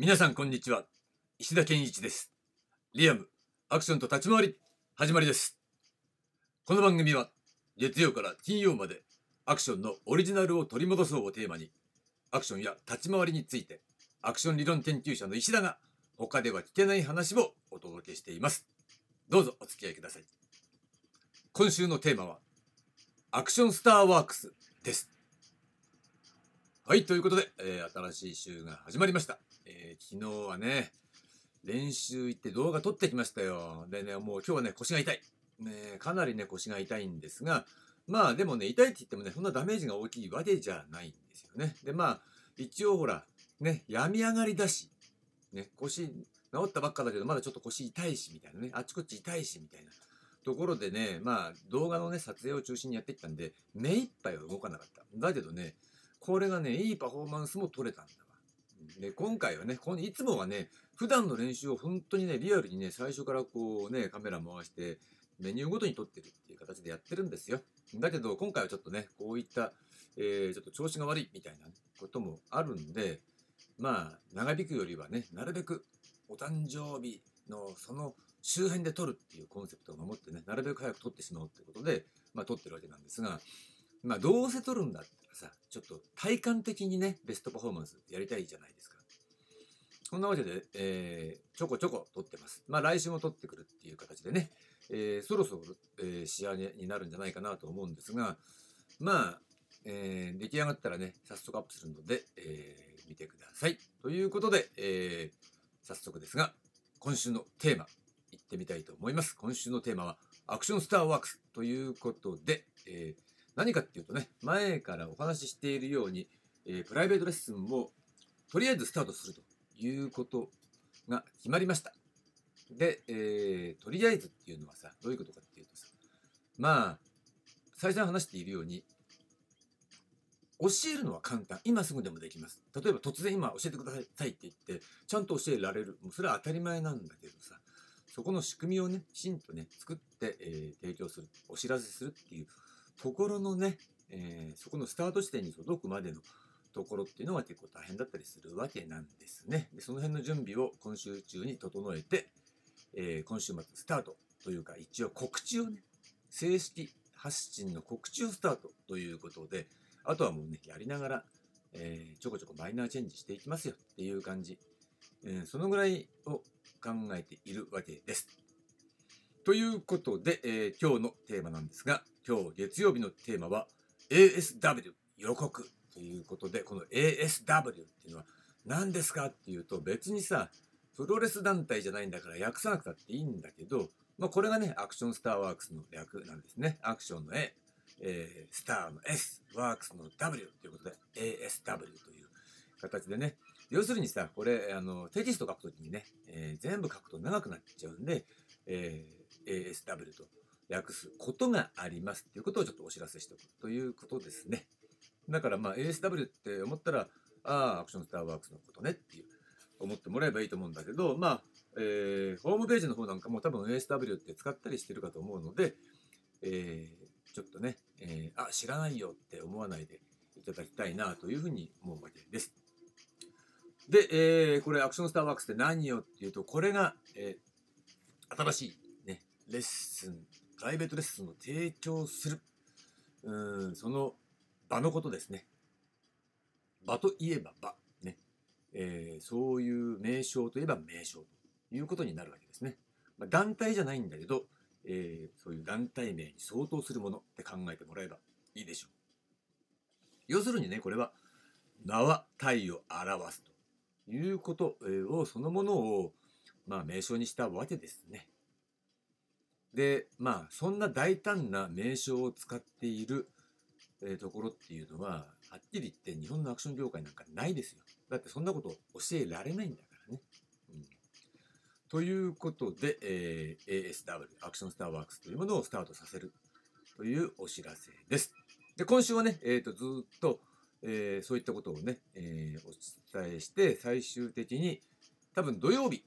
皆さんこんにちは。石田健一です。リアムアクションと立ち回り始まりです。この番組は月曜から金曜までアクションのオリジナルを取り戻そうをテーマにアクションや立ち回りについてアクション理論研究者の石田が他では聞けない話をお届けしています。どうぞお付き合いください。今週のテーマはアクションスターワークスです。はいということで、えー新しい週が始まりました、えー昨日はね練習行って動画撮ってきましたよ。でねもう今日はね腰が痛い。ねかなりね腰が痛いんですがまあでもね痛いって言ってもねそんなダメージが大きいわけじゃないんですよね。でまあ一応ほらね病み上がりだしね腰治ったばっかだけどまだちょっと腰痛いしみたいなねあっちこっち痛いしみたいなところでねまあ動画のね撮影を中心にやってきたんで目いっぱいは動かなかった。だけどねこれがねいいパフォーマンスも取れたんだ。で今回はねこのいつもはね普段の練習を本当にねリアルにね最初からこうねカメラ回してメニューごとに撮ってるっていう形でやってるんですよ。だけど今回はちょっとねこういった、えーちょっと調子が悪いみたいなこともあるんでまあ長引くよりはねなるべくお誕生日のその周辺で撮るっていうコンセプトを守ってねなるべく早く撮ってしまおうってことでまあ撮ってるわけなんですがまあどうせ撮るんだったらさちょっと体感的にねベストパフォーマンスやりたいじゃないですか。そんなわけで、えーちょこちょこ撮ってます。まあ来週も撮ってくるっていう形でね、えーそろそろ、えー仕上げになるんじゃないかなと思うんですがまあ、えー出来上がったらね早速アップするので、えー見てください。ということで、えー早速ですが今週のテーマいってみたいと思います。今週のテーマはアクションスターワークスということで、えー何かっていうとね前からお話ししているように、えープライベートレッスンをとりあえずスタートするということが決まりました。で、えーとりあえずっていうのはさどういうことかっていうとさまあ再三話しているように教えるのは簡単。今すぐでもできます。例えば突然今教えてくださいって言ってちゃんと教えられる。もうそれは当たり前なんだけどさそこの仕組みをねきちんとね作って、えー提供する。お知らせするっていうところのね、えーそこのスタート地点に届くまでのところっていうのは結構大変だったりするわけなんですね。でその辺の準備を今週中に整えて、えー今週末スタートというか一応告知をね正式発信の告知をスタートということであとはもうねやりながら、えーちょこちょこマイナーチェンジしていきますよっていう感じ、えーそのぐらいを考えているわけです。ということで、えー今日のテーマなんですが今日月曜日のテーマは ASW 予告ということでこの ASW っていうのは何ですかっていうと別にさプロレス団体じゃないんだから訳さなくたっていいんだけど、まあ、これがねアクションスターワークスの略なんですね。アクションの A、えースターの S ワークスの W ということで ASW という形でね。要するにさこれあのテキスト書くときにね、えー全部書くと長くなっちゃうんで、えー ASW と訳すことがありますっていうことをちょっとお知らせしておくということですね。だからまあ ASW って思ったら、ああ、アクションスターワークスのことねっていう思ってもらえばいいと思うんだけど、まあ、えーホームページの方なんかも多分 ASW って使ったりしてるかと思うので、えーちょっとね、えーあ、知らないよって思わないでいただきたいなというふうに思うわけです。で、えーこれアクションスターワークスって何よっていうと、これが、えー新しい、レッスン、プライベートレッスンを提供する、うん、その場のことですね。場といえば場、ね。えーそういう名称といえば名称ということになるわけですね。まあ、団体じゃないんだけど、えーそういう団体名に相当するものって考えてもらえばいいでしょう。要するにね、これは名は体を表すということをそのものを、まあ、名称にしたわけですね。でまあそんな大胆な名称を使っている、えところっていうのははっきり言って日本のアクション業界なんかないですよ。だってそんなこと教えられないんだからね。うん、ということで、えー ASW アクションスターワークスというものをスタートさせるというお知らせです。で今週はね、えー、とずっと、えーそういったことをね、えーお伝えして最終的に多分土曜日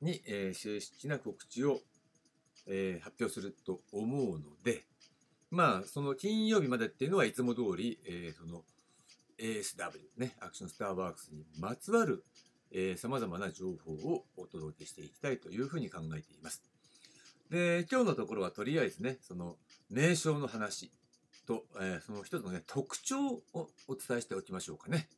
に、えー正式な告知を、えー発表すると思うのでまあその金曜日までっていうのはいつも通り、えーその ASW ねアクションスターワークスにまつわる、さまざまな情報をお届けしていきたいというふうに考えています。で、今日のところはとりあえずね、その名称の話と、えー、その一つのね、特徴をお伝えしておきましょうかね。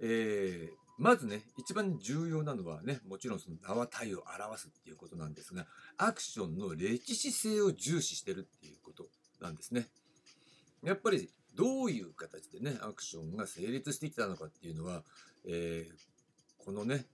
えー、まずね、一番重要なのはね、もちろんその名は体を表すっていうことなんですが、アクションの歴史性を重視してるっていうことなんですね。やっぱりどういう形でね、アクションが成立してきたのかっていうのは、えー、このね、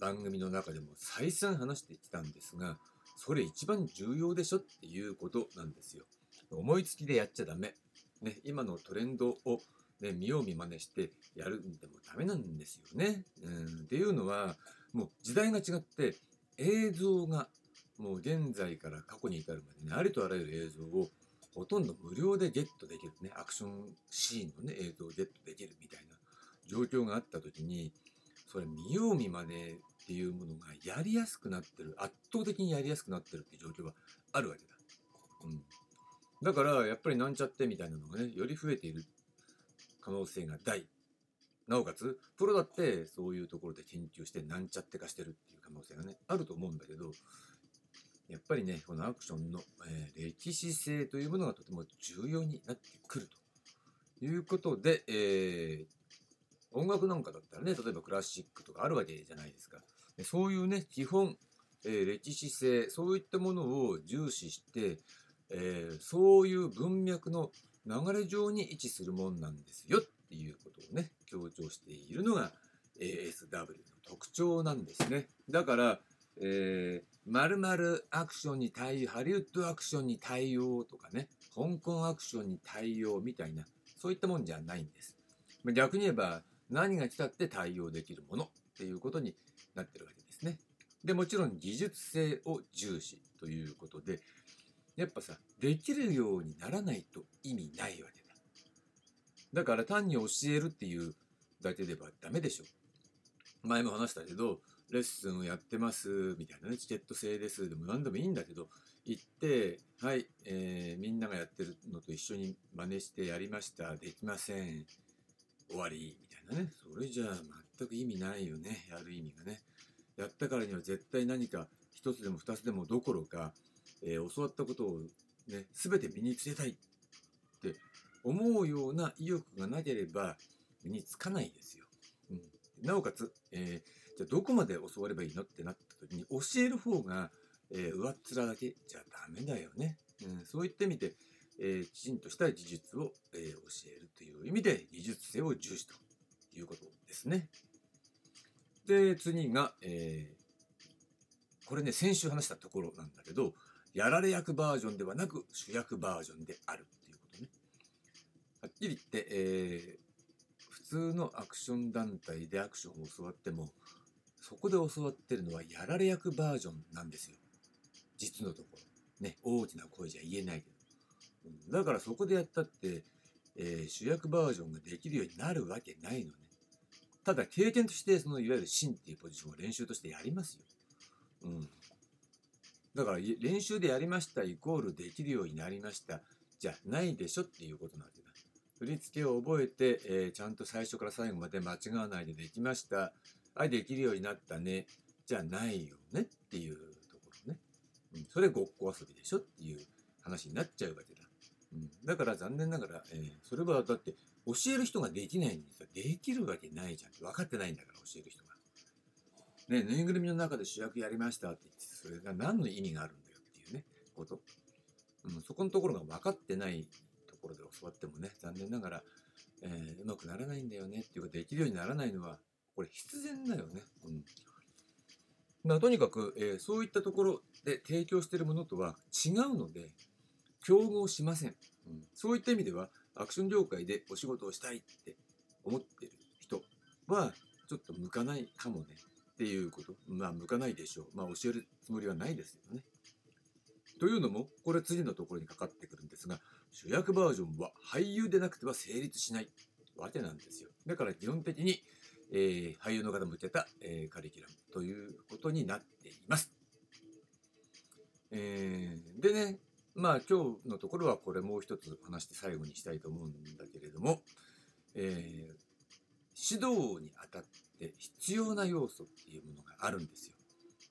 番組の中でも再三話してきたんですが、それ一番重要でしょっていうことなんですよ。思いつきでやっちゃダメ。ね、今のトレンドを、ね、見よう見真似してやるんでもダメなんですよね。うん、っていうのは、もう時代が違って映像がもう現在から過去に至るまでね、ありとあらゆる映像をほとんど無料でゲットできるね、アクションシーンのね、映像をゲットできるみたいな状況があった時に、それ見よう見まねっていうものがやりやすくなってる、圧倒的にやりやすくなってるっていう状況はあるわけだ。うん。だからやっぱりなんちゃってみたいなのがね、より増えている可能性が大。なおかつ、プロだってそういうところで研究してなんちゃって化してるっていう可能性がね、あると思うんだけど、やっぱりね、このアクションの、えー、歴史性というものがとても重要になってくるということで、えー、音楽なんかだったらね、例えばクラシックとかあるわけじゃないですか。そういうね、基本、えー、歴史性、そういったものを重視して、えー、そういう文脈の流れ上に位置するもんなんですよっていうことをね、強調しているのが ASW の特徴なんですね。だから、えー、〇〇アクションに対応、ハリウッドアクションに対応とかね、香港アクションに対応みたいな、そういったもんじゃないんです。逆に言えば、何が来たって対応できるものっていうことになってるわけですね。で、もちろん技術性を重視ということで、やっぱさ、できるようにならないと意味ないわけだ。だから単に教えるっていうだけではダメでしょ。前も話したけど、レッスンをやってます、みたいなね、チケット制です、でも何でもいいんだけど、行って、はい、えー、みんながやってるのと一緒に真似してやりました、できません、終わり、みたいなね。それじゃあ全く意味ないよね、やる意味がね。やったからには絶対何か一つでも二つでもどころか、えー、教わったことをね、全て身につけたいって思うような意欲がなければ身につかないですよ。うん、なおかつ、えーじゃあどこまで教わればいいのってなった時に教える方が、えー、上っ面だけじゃダメだよね。うん、そういった意味で、えー、きちんとした技術を、えー、教えるという意味で技術性を重視ということですね。で、次が、えー、これね、先週話したところなんだけど、やられ役バージョンではなく主役バージョンであるっていうことね。はっきり言って、えー、普通のアクション団体でアクションを教わっても、そこで教わってるのはやられ役バージョンなんですよ。実のところ。ね、大きな声じゃ言えないけど。だからそこでやったって、えー、主役バージョンができるようになるわけないのね。ただ経験としてそのいわゆる芯っていうポジションを練習としてやりますよ。うん。だから練習でやりましたイコールできるようになりましたじゃないでしょっていうことなわけだ。振り付けを覚えて、えー、ちゃんと最初から最後まで間違わないでできました。あ、できるようになったね。じゃないよねっていうところね。うん、それごっこ遊びでしょっていう話になっちゃうわけだ。うん、だから残念ながら、えー、それはだって教える人ができないんですよ。できるわけないじゃん分かってないんだから教える人が。ね、ぬいぐるみの中で主役やりましたって言ってそれが何の意味があるんだよっていうね、こと。うん、そこのところが分かってないところで教わってもね、残念ながら、えー、うまくならないんだよねっていうか、できるようにならないのは、これ必然だよね。うん。まあ、とにかく、えー、そういったところで提供しているものとは違うので、競合しません。うん、そういった意味では、アクション業界でお仕事をしたいって思ってる人は、ちょっと向かないかもねっていうこと。まあ、向かないでしょう。まあ、教えるつもりはないですよね。というのも、これ次のところにかかってくるんですが、主役バージョンは俳優でなくては成立しないわけなんですよ。だから基本的に、えー、俳優の方向けた、えー、カリキュラムということになっています。えー、でね、まあ今日のところはこれもう一つ話して最後にしたいと思うんだけれども、えー、指導にあたっって必要な要素っていうものがあるんですよ。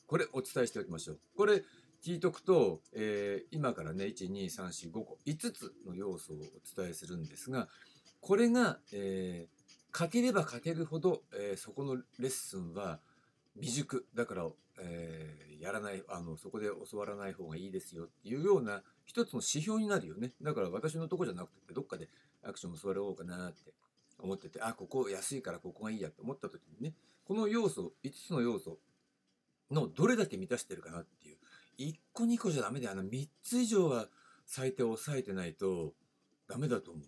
これお伝えしておきましょう。これ聞いとくと、えー、今からね12345個5つの要素をお伝えするんですがこれが、えー、書ければ書けるほど、えー、そこのレッスンは未熟だから、えー、やらないあのそこで教わらない方がいいですよっていうような一つの指標になるよねだから私のとこじゃなくてどっかでアクションを教わろうかなって思っててあここ安いからここがいいやって思った時にねこの要素5つの要素のどれだけ満たしてるかなっていう1個2個じゃダメであの3つ以上は最低押さえてないとダメだと思う。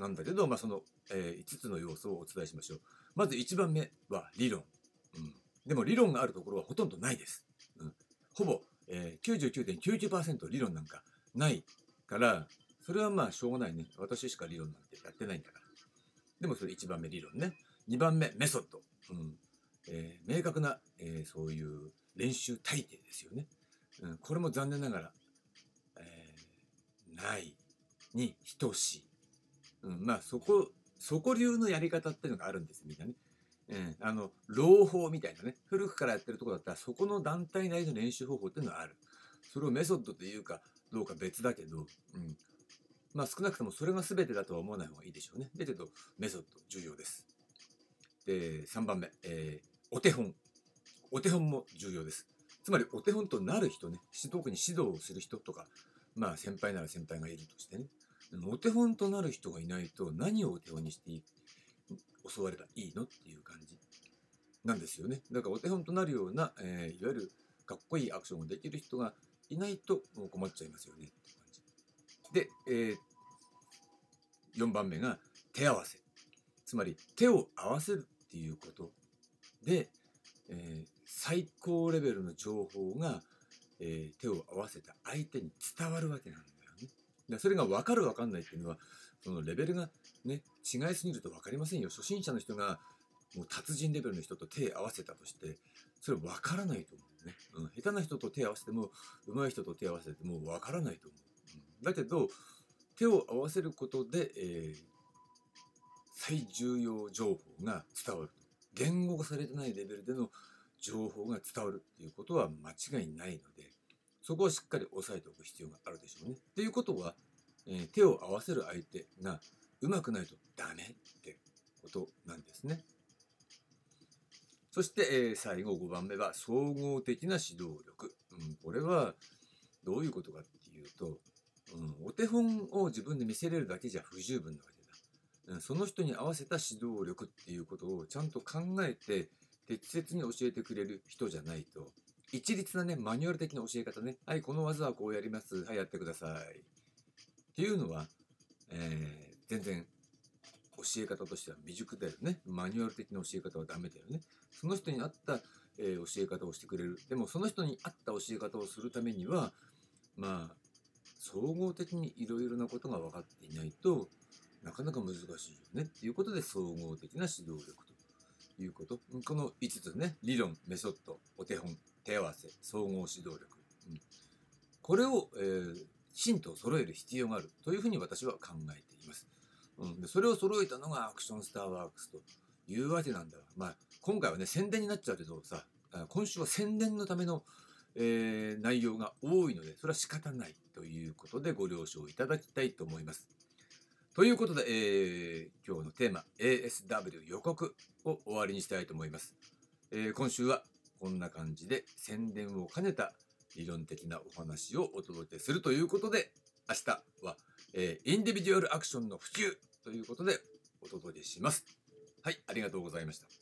なんだけど、まあ、その、えー、5つの要素をお伝えしましょう。まず1番目は理論。うん、でも理論があるところはほとんどないです。うん、ほぼ、えー、99.99%理論なんかないから、それはまあしょうがないね。私しか理論なんてやってないんだから。でもそれ1番目理論ね。2番目メソッド。うんえー、明確な、えー、そういう練習体系ですよね。うん、これも残念ながら、えー、ないに等しい。うん、まあそこ、そこ流のやり方っていうのがあるんですみんなね。うん、あの、朗法みたいなね、古くからやってるとこだったら、そこの団体内の練習方法っていうのはある。それをメソッドというか、どうか別だけど、うん。まあ少なくともそれが全てだとは思わない方がいいでしょうね。だけど、メソッド重要です。で、3番目、えー、お手本。お手本も重要です。つまりお手本となる人ね、特に指導をする人とか、まあ先輩なら先輩がいるとしてね、お手本となる人がいないと何をお手本にしていい教わればいいのっていう感じなんですよね。だからお手本となるような、えー、いわゆるかっこいいアクションができる人がいないと困っちゃいますよね。で、えー、4番目が手合わせ。つまり手を合わせるっていうことで、えー、最高レベルの情報が、えー、手を合わせた相手に伝わるわけなんだよね。だそれが分かる分かんないっていうのはそのレベルがね違いすぎると分かりませんよ。初心者の人がもう達人レベルの人と手合わせたとしてそれ分からないと思うね。うん、下手な人と手合わせても上手い人と手合わせても分からないと思う。だけど手を合わせることで、えー、最重要情報が伝わる。言語化されてないレベルでの情報が伝わるっていうことは間違いないので、そこをしっかり押さえておく必要があるでしょうね。っていうことは、えー、手を合わせる相手が上手くないとダメってことなんですね。そして、えー、最後5番目は総合的な指導力。うん、これはどういうことかっていうと、うん、お手本を自分で見せれるだけじゃ不十分なわけだ。うん、その人に合わせた指導力っていうことをちゃんと考えて適切に教えてくれる人じゃないと、一律なね、マニュアル的な教え方ね、はい、この技はこうやります、はい、やってください。っていうのは、えー、全然教え方としては未熟だよね。マニュアル的な教え方はダメだよね。その人に合った、えー、教え方をしてくれる。でもその人に合った教え方をするためには、まあ、総合的にいろいろなことが分かっていないとなかなか難しいよねっていうことで総合的な指導力ということ。この5つね、理論、メソッド、お手本、手合わせ、総合指導力。うん、これを、えー、きと揃える必要があるというふうに私は考えています。うん、でそれを揃えたのがアクションスターワークスというわけなんだ。まあ、今回はね、宣伝になっちゃうけどさ、今週は宣伝のための、えー、内容が多いので、それは仕方ないということでご了承いただきたいと思います。ということで、えー、今日のテーマ ASW 予告を終わりにしたいと思います。えー、今週はこんな感じで宣伝を兼ねた理論的なお話をお届けするということで、明日は、えー、インディビデュアルアクションの普及ということでお届けします。はい、ありがとうございました。